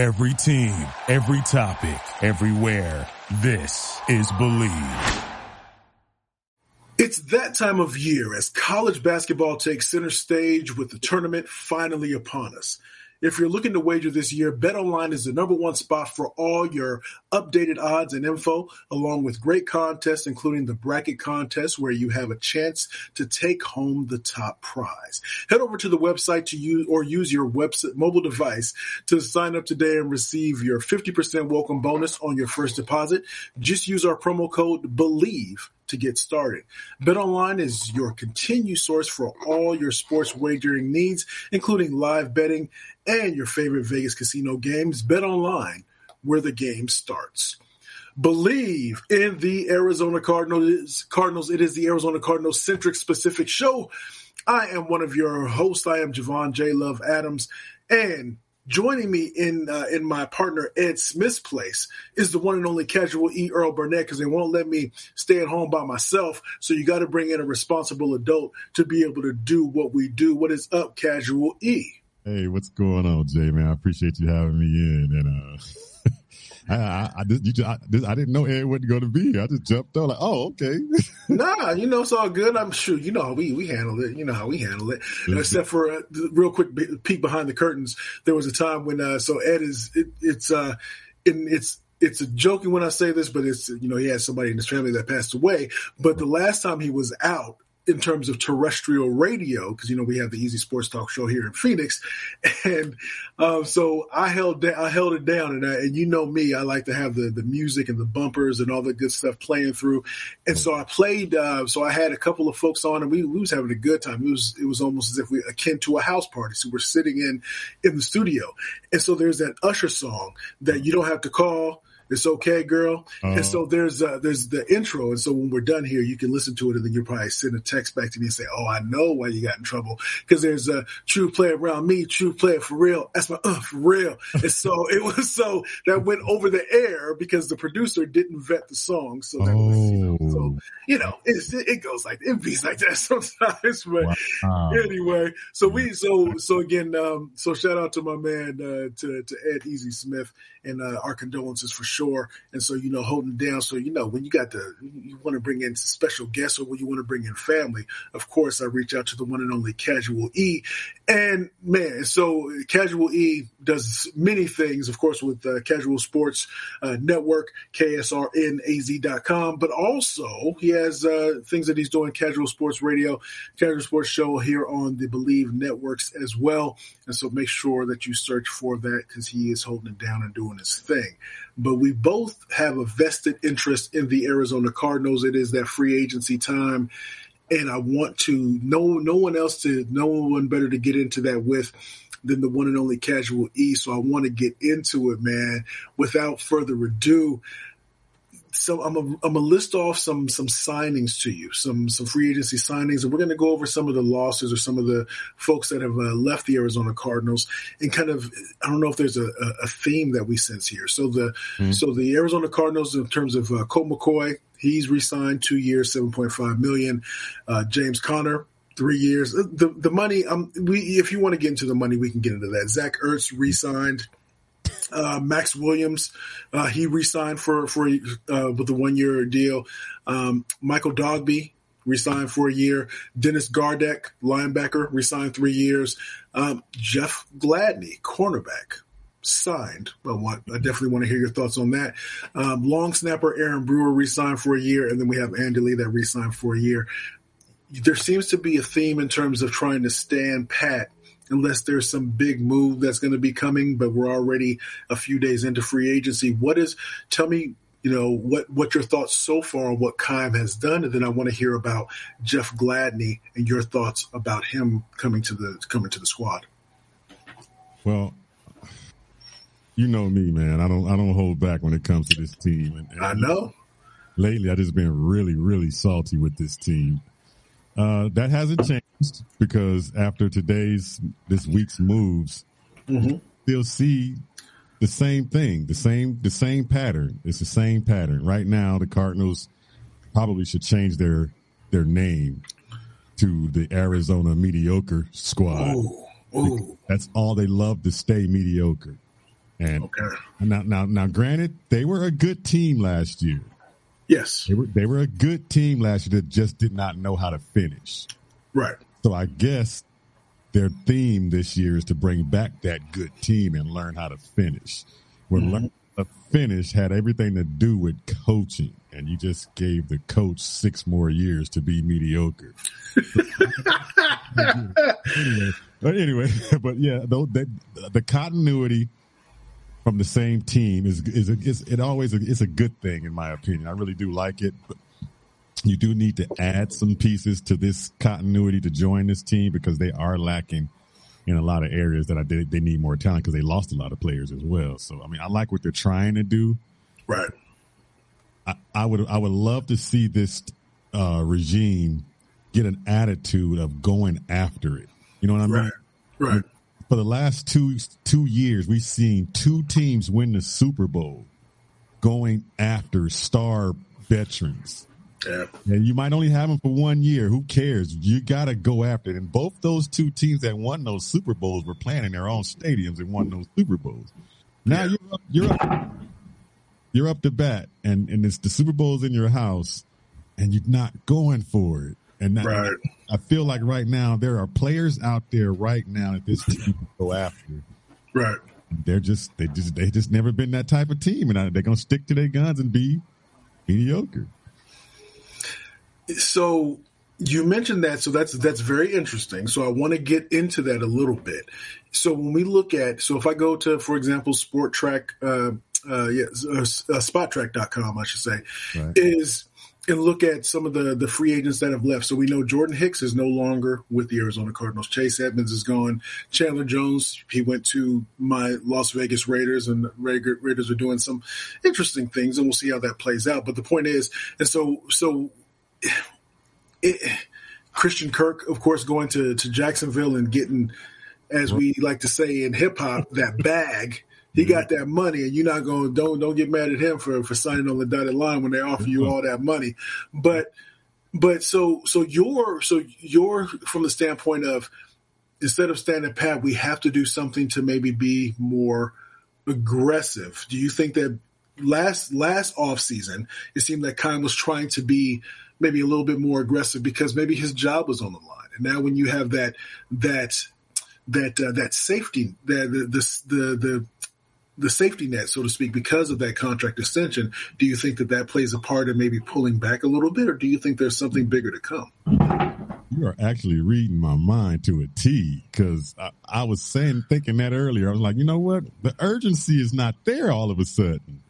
Every team, every topic, everywhere. This is Believe. It's that time of year as college basketball takes center stage with the tournament finally upon us. If you're looking to wager this year, BetOnline is the number one spot for all your updated odds and info, along with great contests, including the bracket contest, where you have a chance to take home the top prize. Head over to the website to use or use your website mobile device to sign up today and receive your 50% welcome bonus on your first deposit. Just use our promo code BELIEVE to get started. BetOnline is your continued source for all your sports wagering needs, including live betting and your favorite Vegas casino games. BetOnline, where the game starts. Believe in the Arizona Cardinals. Cardinals. It is the Arizona Cardinals centric specific show. I am one of your hosts. I am Javon J. Love Adams, and Joining me in uh, in my partner Ed Smith's place is the one and only casual E. Earl Burnett because they won't let me stay at home by myself. So you got to bring in a responsible adult to be able to do what we do. What is up, casual E? Hey, what's going on, Jay? Man, I appreciate you having me in, and uh, I, I, just, just, I, just, I, didn't know Ed wasn't going to be here. I just jumped on like, oh, okay. nah, you know, it's all good. I'm sure you know how we, we handle it. You know how we handle it. Except for uh, real quick peek behind the curtains. There was a time when, uh, so Ed is, it, it's, uh, in, it's, it's a joking when I say this, but it's, you know, he has somebody in his family that passed away. But the last time he was out, in terms of terrestrial radio, because you know we have the Easy Sports Talk show here in Phoenix, and um, so I held da- I held it down, and, I, and you know me, I like to have the the music and the bumpers and all the good stuff playing through, and so I played. Uh, so I had a couple of folks on, and we, we was having a good time. It was it was almost as if we akin to a house party. So we're sitting in in the studio, and so there's that Usher song that you don't have to call it's okay, girl. And so uh-huh. there's uh, there's the intro, and so when we're done here, you can listen to it, and then you'll probably send a text back to me and say, "Oh, I know why you got in trouble because there's a true player around me, true player for real. That's my uh, for real." and so it was so that went over the air because the producer didn't vet the song, so that oh. was you know, so oh. you know it, it goes like it beats like that sometimes. But wow. anyway, so we so so again, um, so shout out to my man uh, to to Ed Easy Smith and uh, our condolences for sure. And so, you know, holding down. So, you know, when you got the, you want to bring in special guests or when you want to bring in family, of course, I reach out to the one and only Casual E. And man, so Casual E does many things, of course, with uh, Casual Sports uh, Network, KSRNAZ.com, but also he has uh, things that he's doing, Casual Sports Radio, Casual Sports Show here on the Believe Networks as well. And so make sure that you search for that because he is holding it down and doing his thing. But we both have a vested interest in the Arizona Cardinals. It is that free agency time. And I want to no no one else to no one better to get into that with than the one and only casual E. So I want to get into it, man. Without further ado, so I'm a, I'm gonna list off some some signings to you, some some free agency signings, and we're going to go over some of the losses or some of the folks that have uh, left the Arizona Cardinals, and kind of I don't know if there's a, a theme that we sense here. So the mm-hmm. so the Arizona Cardinals in terms of uh, Colt McCoy, he's re-signed two years, seven point five million. Uh, James Conner, three years. Uh, the the money, um, we if you want to get into the money, we can get into that. Zach Ertz re-signed. Uh, Maxx Williams, uh, he re-signed for for uh, with a one year deal. Um, Michael Dogbe re-signed for a year. Dennis Gardeck, linebacker, re-signed three years. Um, Jeff Gladney, cornerback, signed. I want I definitely want to hear your thoughts on that. Um, long snapper Aaron Brewer re-signed for a year, and then we have Andy Lee that re-signed for a year. There seems to be a theme in terms of trying to stand pat unless there's some big move that's going to be coming, but we're already a few days into free agency. What is, tell me, you know, what, what your thoughts so far on what Keim has done. And then I want to hear about Jeff Gladney and your thoughts about him coming to the, coming to the squad. Well, you know me, man. I don't, I don't hold back when it comes to this team. And, and I know. Lately, I just been really, really salty with this team. Uh, that hasn't changed because after today's this week's moves, mm-hmm. they'll see the same thing, the same the same pattern. It's the same pattern. Right now, the Cardinals probably should change their their name to the Arizona Mediocre Squad. Ooh, ooh. That's all they love to stay mediocre. And okay. now, now, now, granted, they were a good team last year. Yes, they were. They were a good team last year that just did not know how to finish. Right. So I guess their theme this year is to bring back that good team and learn how to finish. Where mm-hmm. learning how to finish had everything to do with coaching, and you just gave the coach six more years to be mediocre. anyway, but anyway, but yeah, though the, the continuity from the same team is is, a, is it always a, it's a good thing in my opinion. I really do like it, but you do need to add some pieces to this continuity to join this team because they are lacking in a lot of areas that I did. They need more talent because they lost a lot of players as well. So I mean, I like what they're trying to do. Right. I, I would I would love to see this uh, regime get an attitude of going after it. You know what I mean? Right. Right. For the last two two years, we've seen two teams win the Super Bowl going after star veterans. Yeah. And you might only have them for one year. Who cares? You got to go after it. And both those two teams that won those Super Bowls were playing in their own stadiums and won those Super Bowls. Now yeah. you're up, you're up, you're up to bat, and and it's the Super Bowls in your house, and you're not going for it. And that, right. I feel like right now there are players out there right now that this team can go after. Right. They're just they just they just never been that type of team, and they're gonna stick to their guns and be mediocre. So you mentioned that, so that's that's very interesting. So I want to get into that a little bit. So when we look at, so if I go to, for example, Sport Track, uh, uh, yeah, uh, uh Spotrac.com, I should say, right. is and look at some of the the free agents that have left. So we know Jordan Hicks is no longer with the Arizona Cardinals. Chase Edmonds is gone. Chandler Jones he went to my Las Vegas Raiders, and Raiders are doing some interesting things, and we'll see how that plays out. But the point is, and so so. It, Christian Kirk, of course, going to, to Jacksonville and getting, as we like to say in hip hop, that bag he got that money, and you're not going don't don't get mad at him for for signing on the dotted line when they offer you all that money. But but so so you're so you're from the standpoint of instead of standing pat, we have to do something to maybe be more aggressive. Do you think that last last off season it seemed that Kyle was trying to be maybe a little bit more aggressive because maybe his job was on the line, and now when you have that that that uh, that safety that the the the, the the safety net, so to speak, because of that contract extension, do you think that that plays a part in maybe pulling back a little bit, or do you think there's something bigger to come? You are actually reading my mind to a T because I, I, was saying, thinking that earlier. I was like, you know what? The urgency is not there all of a sudden.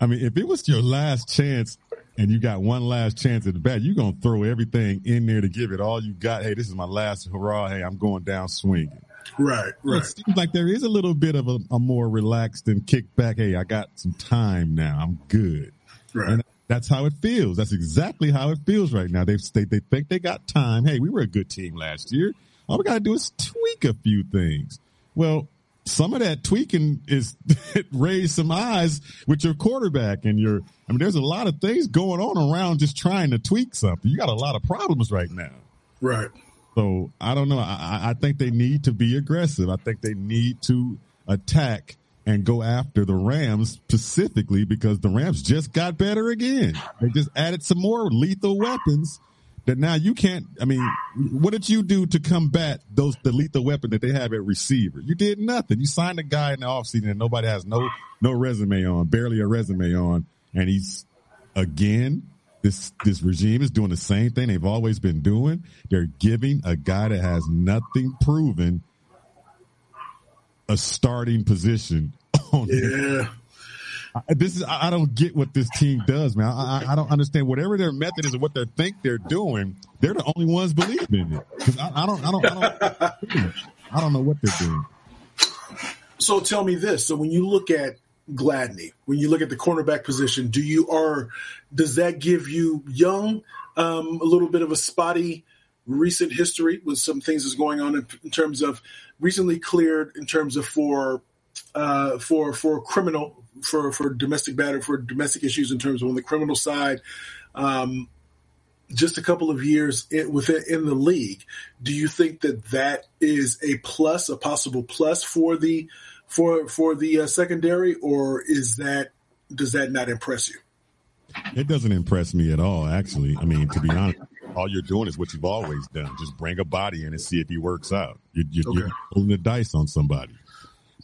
I mean, if it was your last chance and you got one last chance at the bat, you're going to throw everything in there to give it all you got. Hey, this is my last hurrah. Hey, I'm going down swinging. Right, right. It seems like there is a little bit of a, a more relaxed and kick back. Hey, I got some time now. I'm good. Right. And that's how it feels. That's exactly how it feels right now. They they they think they got time. Hey, we were a good team last year. All we got to do is tweak a few things. Well, some of that tweaking is raise some eyes with your quarterback and your. I mean, there's a lot of things going on around just trying to tweak something. You got a lot of problems right now. Right. So I don't know. I, I think they need to be aggressive. I think they need to attack and go after the Rams specifically because the Rams just got better again. They just added some more lethal weapons that now you can't. I mean, what did you do to combat those the lethal weapon that they have at receiver? You did nothing. You signed a guy in the offseason and nobody has no no resume on, barely a resume on, and he's again this this regime is doing the same thing they've always been doing. They're giving a guy that has nothing proven a starting position. On yeah. This is I don't get what this team does, man. I, I, don't understand whatever their method is and what they think they're doing. They're the only ones believing in it because I, I, don't I don't I don't I don't know what they're doing. So tell me this: so when you look at Gladney, when you look at the cornerback position, do you are does that give you young um, a little bit of a spotty recent history with some things that's going on in, in terms of recently cleared in terms of for uh, for for criminal for for domestic battery for domestic issues in terms of on the criminal side. Um, just a couple of years in, within in the league. Do you think that that is a plus, a possible plus for the for for the uh, secondary, or is that does that not impress you? It doesn't impress me at all. Actually, I mean, to be honest, all you're doing is what you've always done: just bring a body in and see if he works out. You're, you're, okay. you're rolling the dice on somebody.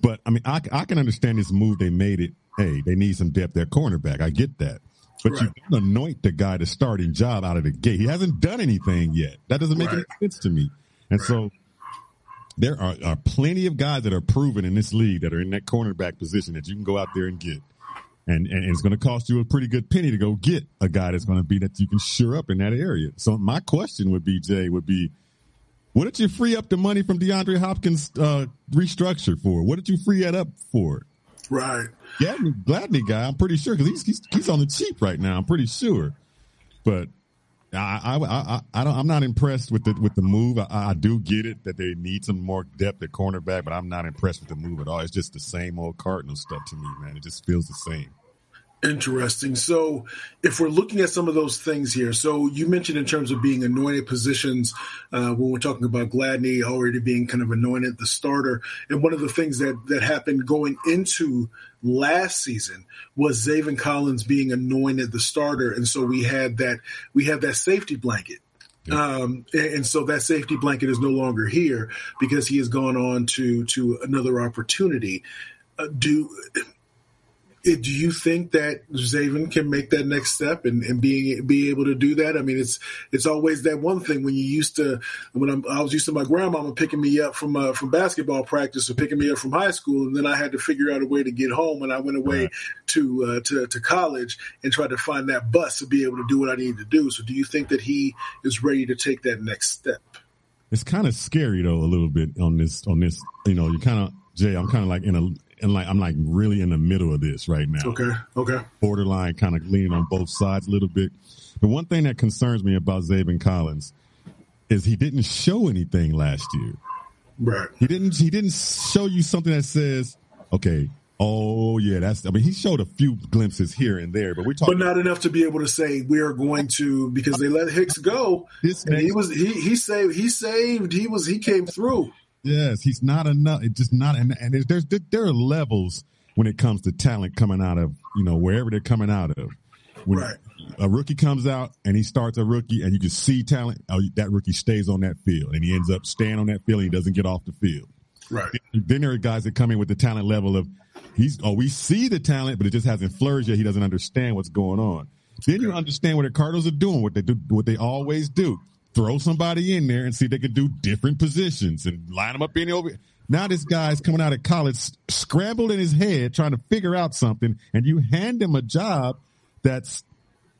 But I mean, I, I can understand this move. They made it. Hey, they need some depth at cornerback. I get that. But right. you don't anoint the guy the starting job out of the gate. He hasn't done anything yet. That doesn't make right. any sense to me. And right. so there are, are, plenty of guys that are proven in this league that are in that cornerback position that you can go out there and get. And, and it's going to cost you a pretty good penny to go get a guy that's going to be that you can sure up in that area. So my question would be, Jay, would be, what did you free up the money from DeAndre Hopkins uh, restructure for? What did you free that up for? Right. Gladney, Gladney guy, I'm pretty sure because he's, he's, he's on the cheap right now. I'm pretty sure, but I I, I, I don't. I'm not impressed with the with the move. I, I, do get it that they need some more depth at cornerback, but I'm not impressed with the move at all. It's just the same old Cardinal stuff to me, man. It just feels the same. Interesting. So, if we're looking at some of those things here, so you mentioned in terms of being anointed positions, uh, when we're talking about Gladney already being kind of anointed the starter, and one of the things that that happened going into last season was Zaven Collins being anointed the starter, and so we had that we had that safety blanket. Um, and, and, so that safety blanket is no longer here because he has gone on to to another opportunity. Uh, do do you think that Zaven can make that next step and, and being be able to do that? I mean, it's it's always that one thing when you used to when I'm, i was used to my grandmama picking me up from uh, from basketball practice or picking me up from high school, and then I had to figure out a way to get home when I went away to uh, to to college and try to find that bus to be able to do what I needed to do. So, do you think that he is ready to take that next step? It's kind of scary though, a little bit on this on this. You know, you kind of Jay. I'm kind of like in a and like I'm like really in the middle of this right now. Okay. Okay. Borderline, kind of leaning on both sides a little bit. The one thing that concerns me about Zaven Collins is he didn't show anything last year. Right. He didn't. He didn't show you something that says, okay. Oh yeah, that's. I mean, he showed a few glimpses here and there, but we talked, but not enough to be able to say we are going to because they let Hicks go. This and he was he he saved he saved he was he came through. Yes, he's not enough. It's just not, and, and there's there are levels when it comes to talent coming out of you know wherever they're coming out of. When right. a rookie comes out and he starts a rookie, and you can see talent. Oh, that rookie stays on that field, and he ends up staying on that field. and He doesn't get off the field. Right. Then there are guys that come in with the talent level of he's. Oh, we see the talent, but it just hasn't flourished yet. He doesn't understand what's going on. Then you understand what the Cardinals are doing, what they do, what they always do throw somebody in there and see if they could do different positions and line them up any over. Now this guy's coming out of college, scrambled in his head, trying to figure out something, and you hand him a job that's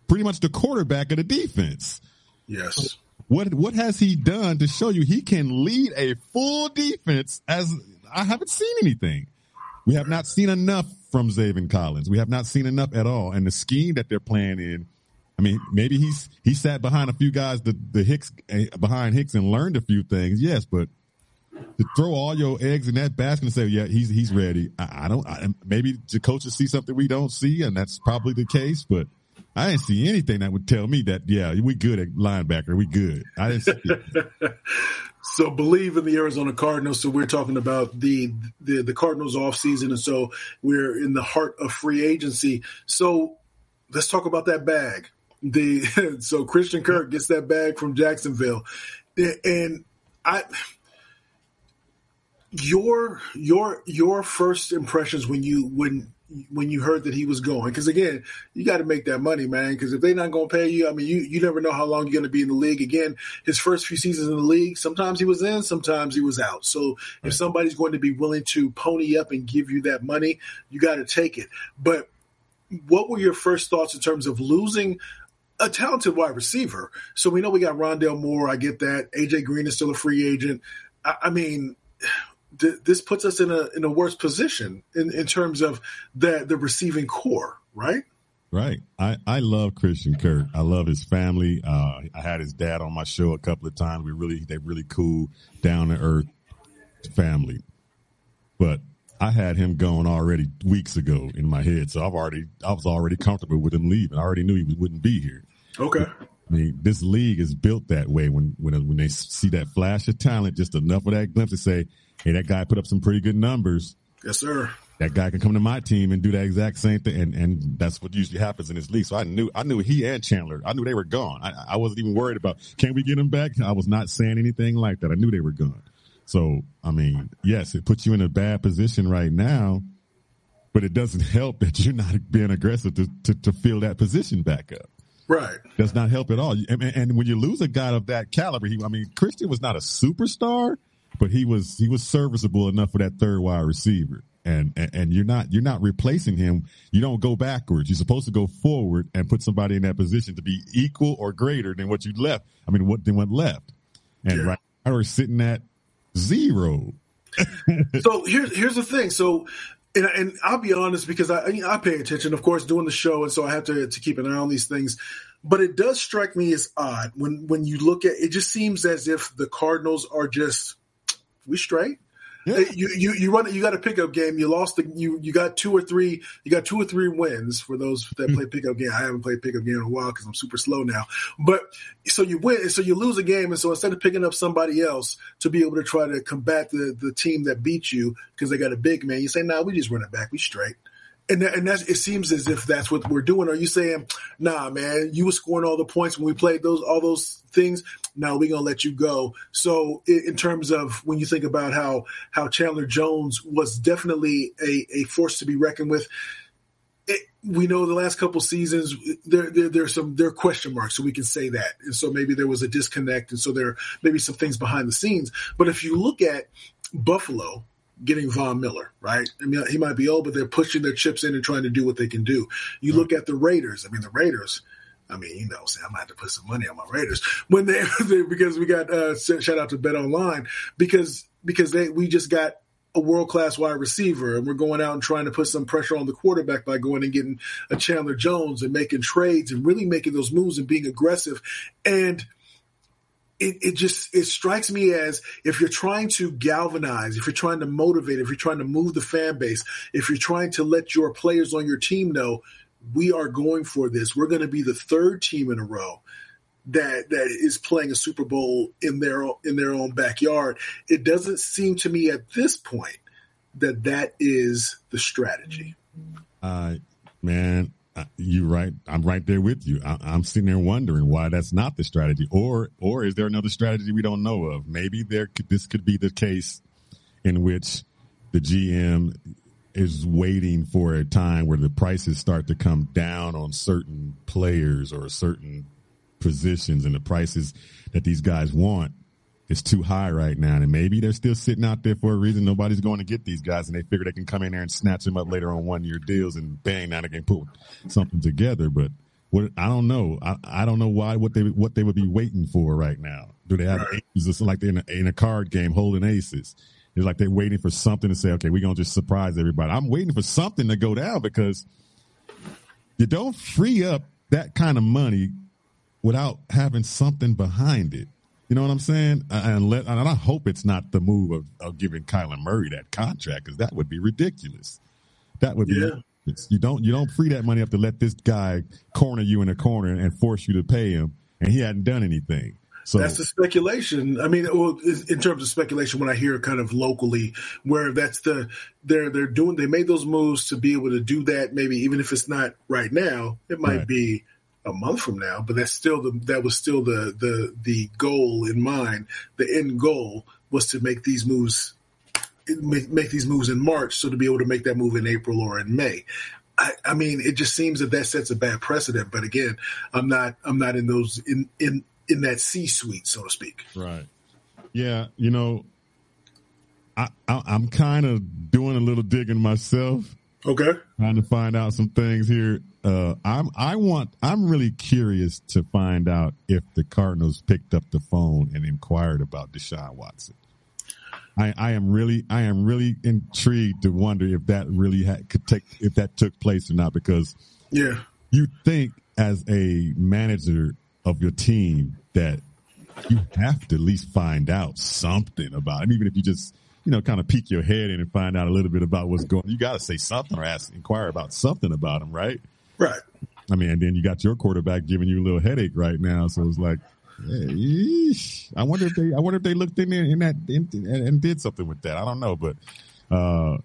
pretty much the quarterback of the defense. Yes. What what has he done to show you he can lead a full defense? As I haven't seen anything. We have not seen enough from Zaven Collins. We have not seen enough at all. And the scheme that they're playing in I mean, maybe he's he sat behind a few guys, the the Hicks eh, behind Hicks, and learned a few things. Yes, but to throw all your eggs in that basket and say, "Yeah, he's he's ready." I, I don't. I, maybe the coaches see something we don't see, and that's probably the case. But I didn't see anything that would tell me that. Yeah, we good at linebacker. We good. I didn't. See so believe in the Arizona Cardinals. So we're talking about the the the Cardinals off season, and so we're in the heart of free agency. So let's talk about that bag the so Christian Kirk gets that bag from Jacksonville, and I your your your first impressions when you when when you heard that he was going because again you got to make that money man because if they're not going to pay you i mean you you never know how long you're going to be in the league again. His first few seasons in the league sometimes he was in sometimes he was out. So if somebody's going to be willing to pony up and give you that money you got to take it. But what were your first thoughts in terms of losing a talented wide receiver. So we know we got Rondale Moore. I get that. AJ Green is still a free agent. I, I mean, th- this puts us in a in a worse position in, in terms of the the receiving corps, right? Right. I, I love Christian Kirk. I love his family. Uh, I had his dad on my show a couple of times. We really, they really cool, down to earth family. But I had him going already weeks ago in my head, so I've already, I was already comfortable with him leaving. I already knew he wouldn't be here. Okay. I mean, this league is built that way. When when when they see that flash of talent, just enough of that glimpse to say, "Hey, that guy put up some pretty good numbers." Yes, sir. That guy can come to my team and do that exact same thing, and, and that's what usually happens in this league. So I knew I knew he and Chandler. I knew they were gone. I, I wasn't even worried about can we get him back. I was not saying anything like that. I knew they were gone. So I mean, yes, it puts you in a bad position right now, but it doesn't help that you're not being aggressive to to, to fill that position back up. Right. Does not help at all. And, and when you lose a guy of that caliber, he, I mean, Christian was not a superstar, but he was he was serviceable enough for that third wide receiver and, and, and you're not you're not replacing him. You don't go backwards. You're supposed to go forward and put somebody in that position to be equal or greater than what you left. I mean, what than what left. And yeah. right now we're sitting at zero. so here's here's the thing. So and, and I'll be honest because I I pay attention, of course, doing the show, and so I have to to keep an eye on these things. But it does strike me as odd when when you look at it. Just seems as if the Cardinals are just we straight. Yeah. Uh, you you you run you got a pickup game. You lost the you you got two or three you got two or three wins for those that hmm. play pickup game. I haven't played pickup game in a while because I'm super slow now. But so you win, so you lose a game, and so instead of picking up somebody else to be able to try to combat the the team that beat you because they got a big man, you say, "Nah, we just run it back. We straight." And that, and that's it seems as if that's what we're doing. Are you saying, nah, man, you were scoring all the points when we played those all those things. Now we're gonna let you go. So in, in terms of when you think about how how Chandler Jones was definitely a, a force to be reckoned with. It, we know the last couple seasons there, there there's some there are question marks, so we can say that, and so maybe there was a disconnect, and so there maybe some things behind the scenes. But if you look at Buffalo, getting Von Miller, right? I mean, he might be old, but they're pushing their chips in and trying to do what they can do. You look at the Raiders. I mean, the Raiders. I mean, you know, say I'm gonna have to put some money on my Raiders when they, they because we got uh, shout out to Bet Online because because they we just got a world class wide receiver, and we're going out and trying to put some pressure on the quarterback by going and getting a Chandler Jones and making trades and really making those moves and being aggressive. And it, it just it strikes me as if you're trying to galvanize, if you're trying to motivate, if you're trying to move the fan base, if you're trying to let your players on your team know we are going for this, we're going to be the third team in a row that that is playing a Super Bowl in their in their own backyard. It doesn't seem to me at this point that that is the strategy. Uh, man, you're right. I'm right there with you. I, am sitting there wondering why that's not the strategy, or or is there another strategy we don't know of? Maybe there could, this could be the case in which the GM is waiting for a time where the prices start to come down on certain players or certain positions, and the prices that these guys want is too high right now. And maybe they're still sitting out there for a reason. Nobody's going to get these guys and they figure they can come in there and snatch them up later on one year deals and bang, now they can put something together. But what, I don't know. I, I don't know why, what they, what they would be waiting for right now. Do they have aces? It's like they're in a, in a card game holding aces. It's like they're waiting for something to say, okay, we're going to just surprise everybody. I'm waiting for something to go down because you don't free up that kind of money without having something behind it. You know what I'm saying? And, let, and I hope it's not the move of, of giving Kyler Murray that contract because that would be ridiculous. That would be yeah. you don't you don't free that money up to let this guy corner you in a corner and force you to pay him, and he hadn't done anything. So that's the speculation. I mean, well, in terms of speculation, when I hear kind of locally, where that's the they're they're doing they made those moves to be able to do that. Maybe even if it's not right now, it might right. be a month from now, but that's still the that was still the the the goal in mind. The end goal was to make these moves make, make these moves in March, so to be able to make that move in April or in May. I, I mean, it just seems that that sets a bad precedent. But again, I'm not I'm not in those in in in that C suite, so to speak. Right. Yeah. You know, I, I I'm kind of doing a little digging myself. Okay. Trying to find out some things here uh, I'm I want I'm really curious to find out if the Cardinals picked up the phone and inquired about Deshaun Watson. I, I am really I am really intrigued to wonder if that really ha- could take if that took place or not because yeah you think as a manager of your team that you have to at least find out something about it even if you just you know kind of peek your head in and find out a little bit about what's going you got to say something or ask inquire about something about them right Right. I mean, and then you got your quarterback giving you a little headache right now. So it's like, hey, I wonder if they, I wonder if they looked in there in that in, and, and, did something with that. I don't know, but uh,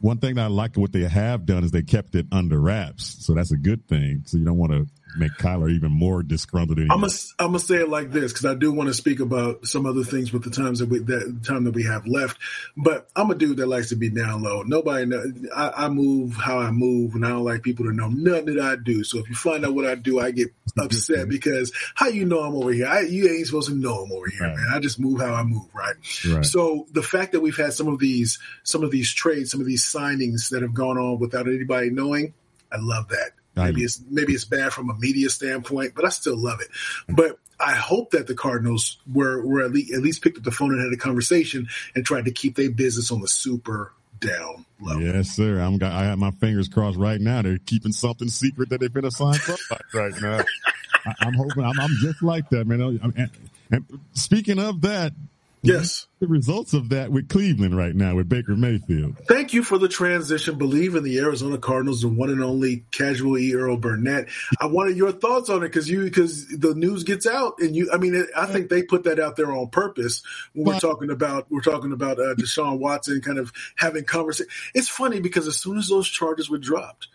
one thing that I like what they have done is they kept it under wraps, so that's a good thing. So you don't want to make Kyler even more disgruntled. I'm gonna I'm gonna say it like this because I do want to speak about some other things with the times that we that time that we have left. But I'm a dude that likes to be down low. Nobody know I, I move how I move, and I don't like people to know nothing that I do. So if you find out what I do, I get upset because how you know I'm over here? I, you ain't supposed to know I'm over here, right. man. I just move how I move, right? right? So the fact that we've had some of these some of these trades, some of these signings that have gone on without anybody knowing, I love that. Maybe it's maybe it's bad from a media standpoint, but I still love it. But I hope that the Cardinals were were at least, at least picked up the phone and had a conversation and tried to keep their business on the super down level. Yes, sir. I'm got I have my fingers crossed right now. They're keeping something secret that they've been assigned right now. I, am hoping I'm, I'm, just like that, man. And, and speaking of that, Yes. The results of that with Cleveland right now with Baker Mayfield. Thank you for the transition. Believe in the Arizona Cardinals, the one and only casual E. Earl Burnett. I wanted your thoughts on it because you because the news gets out and you. I mean, I think they put that out there on purpose when we're talking about we're talking about uh, Deshaun Watson kind of having conversation. It's funny because as soon as those charges were dropped,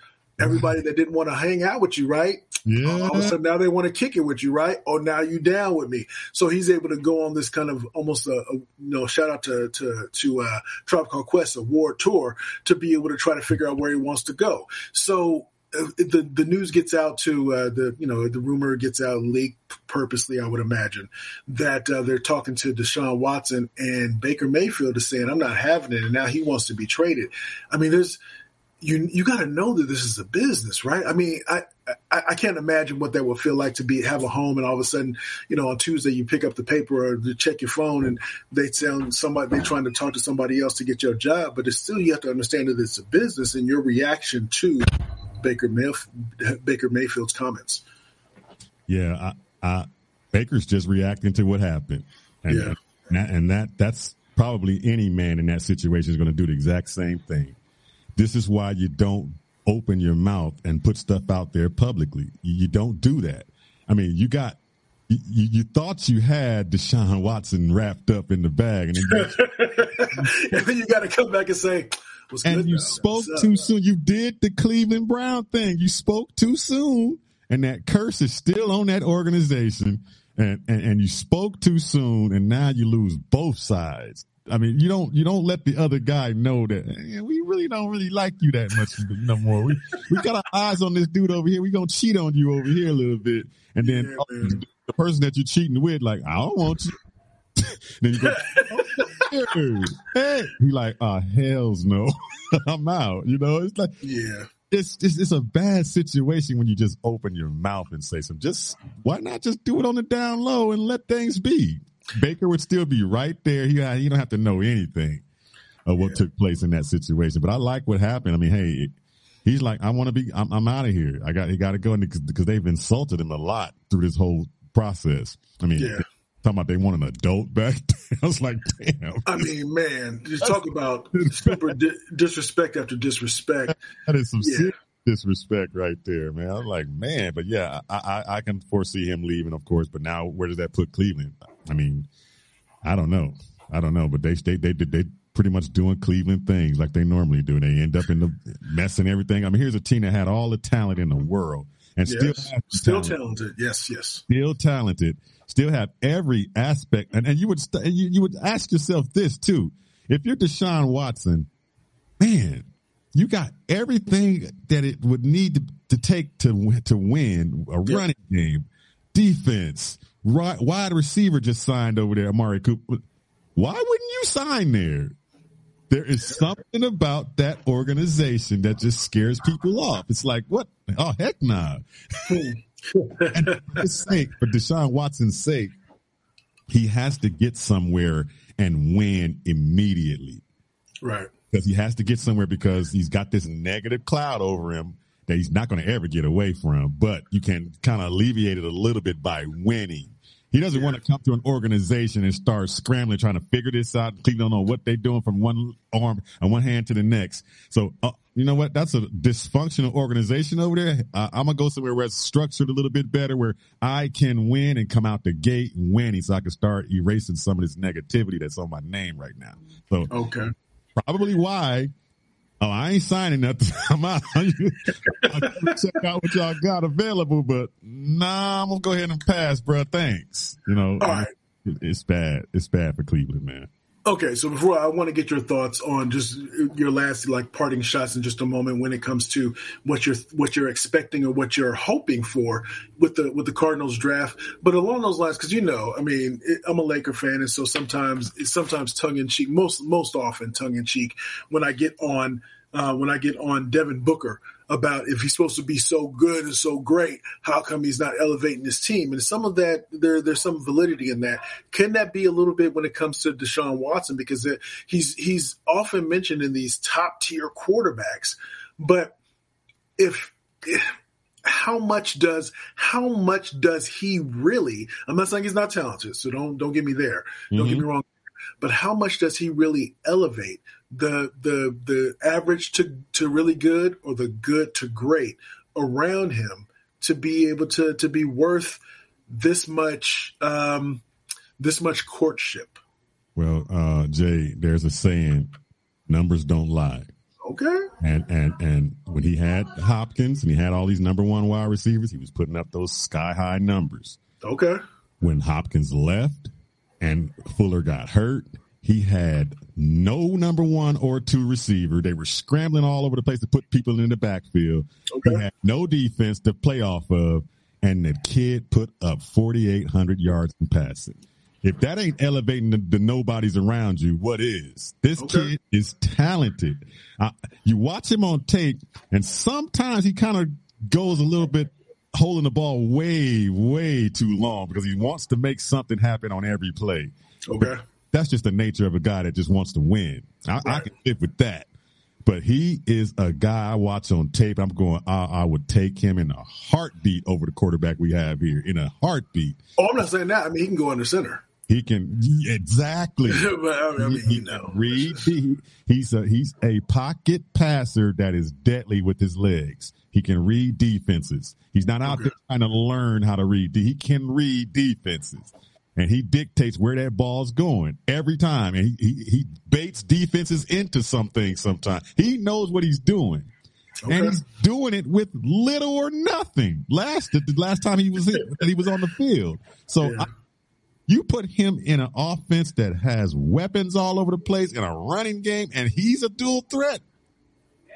everybody that didn't want to hang out with you, right? Yeah. All of a sudden now they want to kick it with you, right? Or now you down with me. So he's able to go on this kind of almost a, a you know shout out to to to uh, Tribe Called Quest, Award Tour, to be able to try to figure out where he wants to go. So uh, the the news gets out to uh, the you know the rumor gets out leaked purposely I would imagine that uh, they're talking to Deshaun Watson and Baker Mayfield is saying I'm not having it and now he wants to be traded. I mean there's you you got to know that this is a business, right? I mean, I, I, I can't imagine what that would feel like to be have a home and all of a sudden, you know, on Tuesday you pick up the paper or to check your phone and they tell somebody they're trying to talk to somebody else to get your job, but it's still you have to understand that it's a business and your reaction to Baker Mayf- Baker Mayfield's comments. Yeah, I, I, Baker's just reacting to what happened, and, yeah. and that, and that that's probably any man in that situation is going to do the exact same thing this is why you don't open your mouth and put stuff out there publicly. You don't do that. I mean, you got you, you, thought you had Deshaun Watson wrapped up in the bag, and then, then you got to come back and say, and you now? spoke too soon. You did the Cleveland Brown thing. You spoke too soon, and that curse is still on that organization. And, and and you spoke too soon, and now you lose both sides. I mean, you don't you don't let the other guy know that hey, we really don't really like you that much no more. We we got our eyes on this dude over here. We gonna cheat on you over here a little bit, and then yeah, the person that you're cheating with, like, I don't want you. then you go, oh, hey, he like, ah, oh, hell's no, I'm out. You know, it's like, yeah. It's, it's it's a bad situation when you just open your mouth and say some. Just why not just do it on the down low and let things be? Baker would still be right there. He he don't have to know anything of what yeah. took place in that situation. But I like what happened. I mean, hey, he's like, I want to be. I'm, I'm out of here. I got he got to go because they've insulted him a lot through this whole process. I mean. Yeah. Talking about they want an adult back. I was like, damn. I mean, man, just talk about super di- disrespect after disrespect. That is some yeah. serious disrespect right there, man. I'm like, man, but yeah, I, I, I can foresee him leaving, of course. But now, where does that put Cleveland? I mean, I don't know. I don't know, but they they they they pretty much doing Cleveland things like they normally do. They end up in the messing everything. I mean, here's a team that had all the talent in the world and yes. still still talent. talented. Yes, yes, still talented. Still have every aspect, and, and you would st- you, you would ask yourself this too: if you're Deshaun Watson, man, you got everything that it would need to, to take to to win a yep. running game, defense, right, wide receiver just signed over there, Amari Cooper. Why wouldn't you sign there? There is something about that organization that just scares people off. It's like, what? Oh, heck nah. and for his sake, for Deshaun Watson's sake, he has to get somewhere and win immediately. Right. Because he has to get somewhere because he's got this negative cloud over him that he's not going to ever get away from. But you can kind of alleviate it a little bit by winning. He doesn't yeah. want to come to an organization and start scrambling, trying to figure this out. Cleveland don't know what they're doing from one arm and one hand to the next. So, uh, you know what? That's a dysfunctional organization over there. Uh, I'm gonna go somewhere where it's structured a little bit better, where I can win and come out the gate winning, so I can start erasing some of this negativity that's on my name right now. So, okay, probably why Oh, I ain't signing nothing. I'm out. check out what y'all got available, but nah, I'm gonna go ahead and pass, bro. Thanks. You know, All right. it's bad. It's bad for Cleveland, man. Okay, so before I want to get your thoughts on just your last like parting shots in just a moment when it comes to what you're what you're expecting or what you're hoping for with the with the Cardinals draft. But along those lines, because you know, I mean, it, I'm a Laker fan, and so sometimes it's sometimes tongue in cheek, most most often tongue in cheek when I get on uh, when I get on Devin Booker about if he's supposed to be so good and so great, how come he's not elevating his team? And some of that, there, there's some validity in that. Can that be a little bit when it comes to Deshaun Watson? Because it, he's he's often mentioned in these top tier quarterbacks, but if, if how much does how much does he really? I'm not saying he's not talented, so don't don't get me there. Don't mm-hmm. get me wrong. But how much does he really elevate the the the average to to really good or the good to great around him to be able to to be worth this much um this much courtship. Well uh jay there's a saying numbers don't lie. Okay. And and and when he had hopkins and he had all these number one wide receivers he was putting up those sky high numbers. Okay. When hopkins left and fuller got hurt he had no number one or two receiver. They were scrambling all over the place to put people in the backfield. Okay. He had no defense to play off of, and the kid put up 4,800 yards in passing. If that ain't elevating the, the nobodies around you, what is? This okay. kid is talented. Uh, you watch him on tape, and sometimes he kind of goes a little bit holding the ball way, way too long because he wants to make something happen on every play. Okay that's just the nature of a guy that just wants to win. I, right. I can live with that. But he is a guy I watch on tape. I'm going, I, I, would take him in a heartbeat over the quarterback we have here in a heartbeat. Oh, I'm not saying that. I mean, he can go under center. He can exactly. but, I mean, he, know. read. He, he's a he's a pocket passer that is deadly with his legs. He can read defenses. He's not out okay. there trying to learn how to read. He can read defenses and he dictates where that ball's going every time. And he, he, he baits defenses into something sometimes. He knows what he's doing. Okay. And he's doing it with little or nothing. Last the last time he was he was on the field. So yeah. I, you put him in an offense that has weapons all over the place in a running game, and he's a dual threat.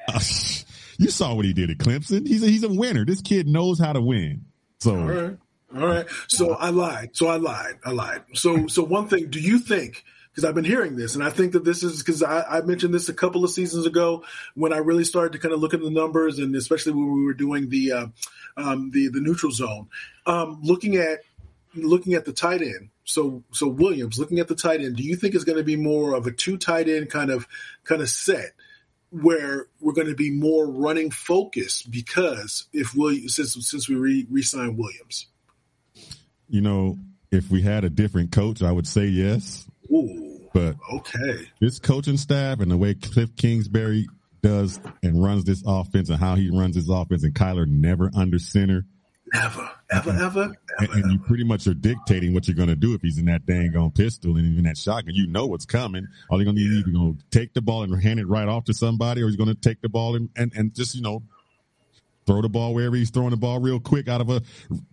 Uh, you saw what he did at Clemson. He's a, he's a winner. This kid knows how to win. So all right. So I lied. So I lied. I lied. So so one thing, do you think because I've been hearing this, and I think that this is because I, I, mentioned this a couple of seasons ago when I really started to kind of look at the numbers, and especially when we were doing the uh, um, the the neutral zone, um, looking at looking at the tight end. So so Williams, looking at the tight end, do you think it's going to be more of a two tight end kind of kind of set? Where we're going to be more running focus because if Williams since since we re, re-signed Williams, you know, if we had a different coach, I would say yes. Ooh, but okay, this coaching staff and the way Cliff Kingsbury does and runs this offense and how he runs his offense, and Kyler never under center. Never, ever, ever, ever. And, and you pretty much are dictating what you're going to do if he's in that dang on pistol and even that shotgun. You know what's coming. All you're going to need yeah. going to take the ball and hand it right off to somebody, or he's going to take the ball and, and, and just, you know, throw the ball wherever he's throwing the ball real quick out of a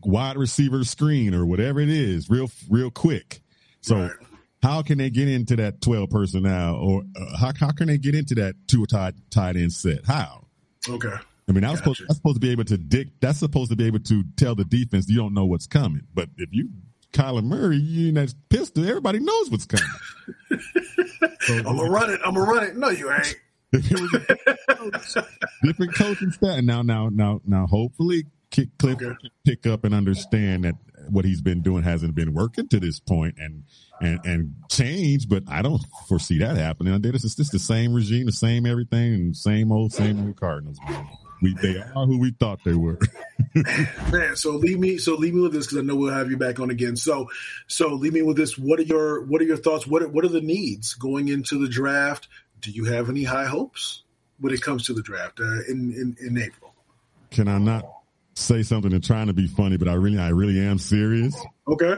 wide receiver screen or whatever it is, real real quick. So right. how can they get into that 12 personnel or uh, how, how can they get into that two tight tight end set? How? Okay. I mean, I was supposed, that's supposed to be able to dick. That's supposed to be able to tell the defense you don't know what's coming. But if you Kyler Murray, you in that pistol, everybody knows what's coming. so, I'm gonna run it. I'm gonna run it. No, you ain't. different coaching staff. Now, now, now, now, hopefully, Cliff okay. can pick up and understand that what he's been doing hasn't been working to this point and and and change. But I don't foresee that happening. This is just the same regime, the same everything, and same old, same old Cardinals. Man. We they are who we thought they were. man, so leave me so leave me with this because I know we'll have you back on again. So so leave me with this. What are your what are your thoughts? What are, what are the needs going into the draft? do you have any high hopes when it comes to the draft uh, in, in, in April? Can I not say something and trying to be funny, but I really I really am serious. Okay.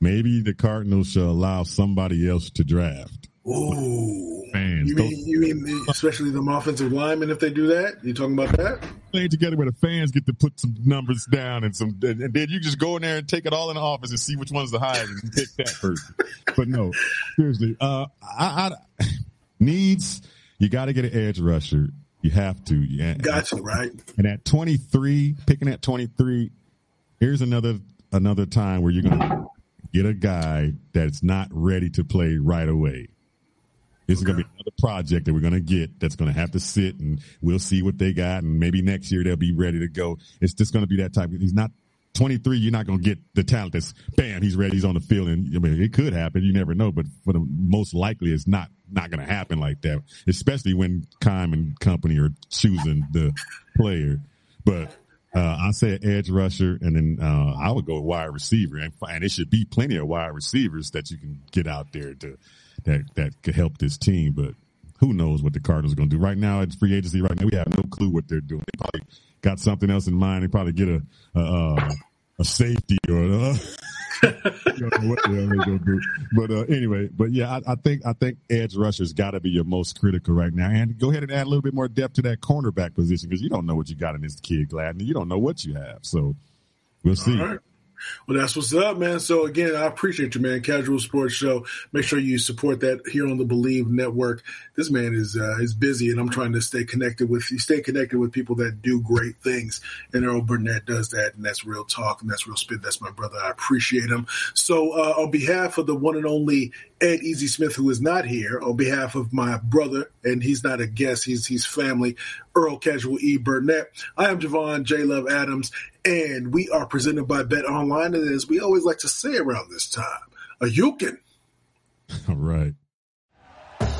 Maybe the Cardinals should allow somebody else to draft. Ooh, fans. You mean, you mean especially the offensive linemen if they do that? You talking about that? Playing together where the fans get to put some numbers down and some, and then you just go in there and take it all in the office and see which one's the highest and pick that person. but no, seriously, uh, I, I needs you got to get an edge rusher. You have to. Yeah, gotcha. Right. And at 23, picking at 23, here's another another time where you're gonna get a guy that's not ready to play right away. This is going to be another project that we're going to get that's going to have to sit and we'll see what they got. And maybe next year they'll be ready to go. It's just going to be that type. He's not 23. You're not going to get the talent that's bam, he's ready. He's on the field. And I mean, it could happen. You never know, but for the most likely it's not, not going to happen like that, especially when Keim and company are choosing the player. But uh, I say edge rusher, and then uh, I would go wide receiver, and, and it should be plenty of wide receivers that you can get out there to that that could help this team. But who knows what the Cardinals are going to do right now? It's free agency right now. We have no clue what they're doing. They probably got something else in mind. They probably get a a, a safety or. A, what the hell they gonna do. But uh, anyway, but yeah, I, I, think I think edge rusher's got to be your most critical right now. And go ahead and add a little bit more depth to that cornerback position because you don't know what you got in this kid, Gladney. You don't know what you have. So we'll see. Well, that's what's up, man. So again, I appreciate you, man. Casual Sports Show. Make sure you support that here on the Bleav Network. This man is uh, is busy, and I'm trying to stay connected with stay connected with people that do great things. And Earl Burnett does that, and that's real talk, and that's real spit. That's my brother. I appreciate him. So uh, on behalf of the one and only Ed Easy Smith, who is not here, on behalf of my brother, and he's not a guest, he's he's family, Earl Casual E. Burnett. I am Javon J. Love Adams, and we are presented by Bet Online. And as we always like to say around this time, a Yukin. All right.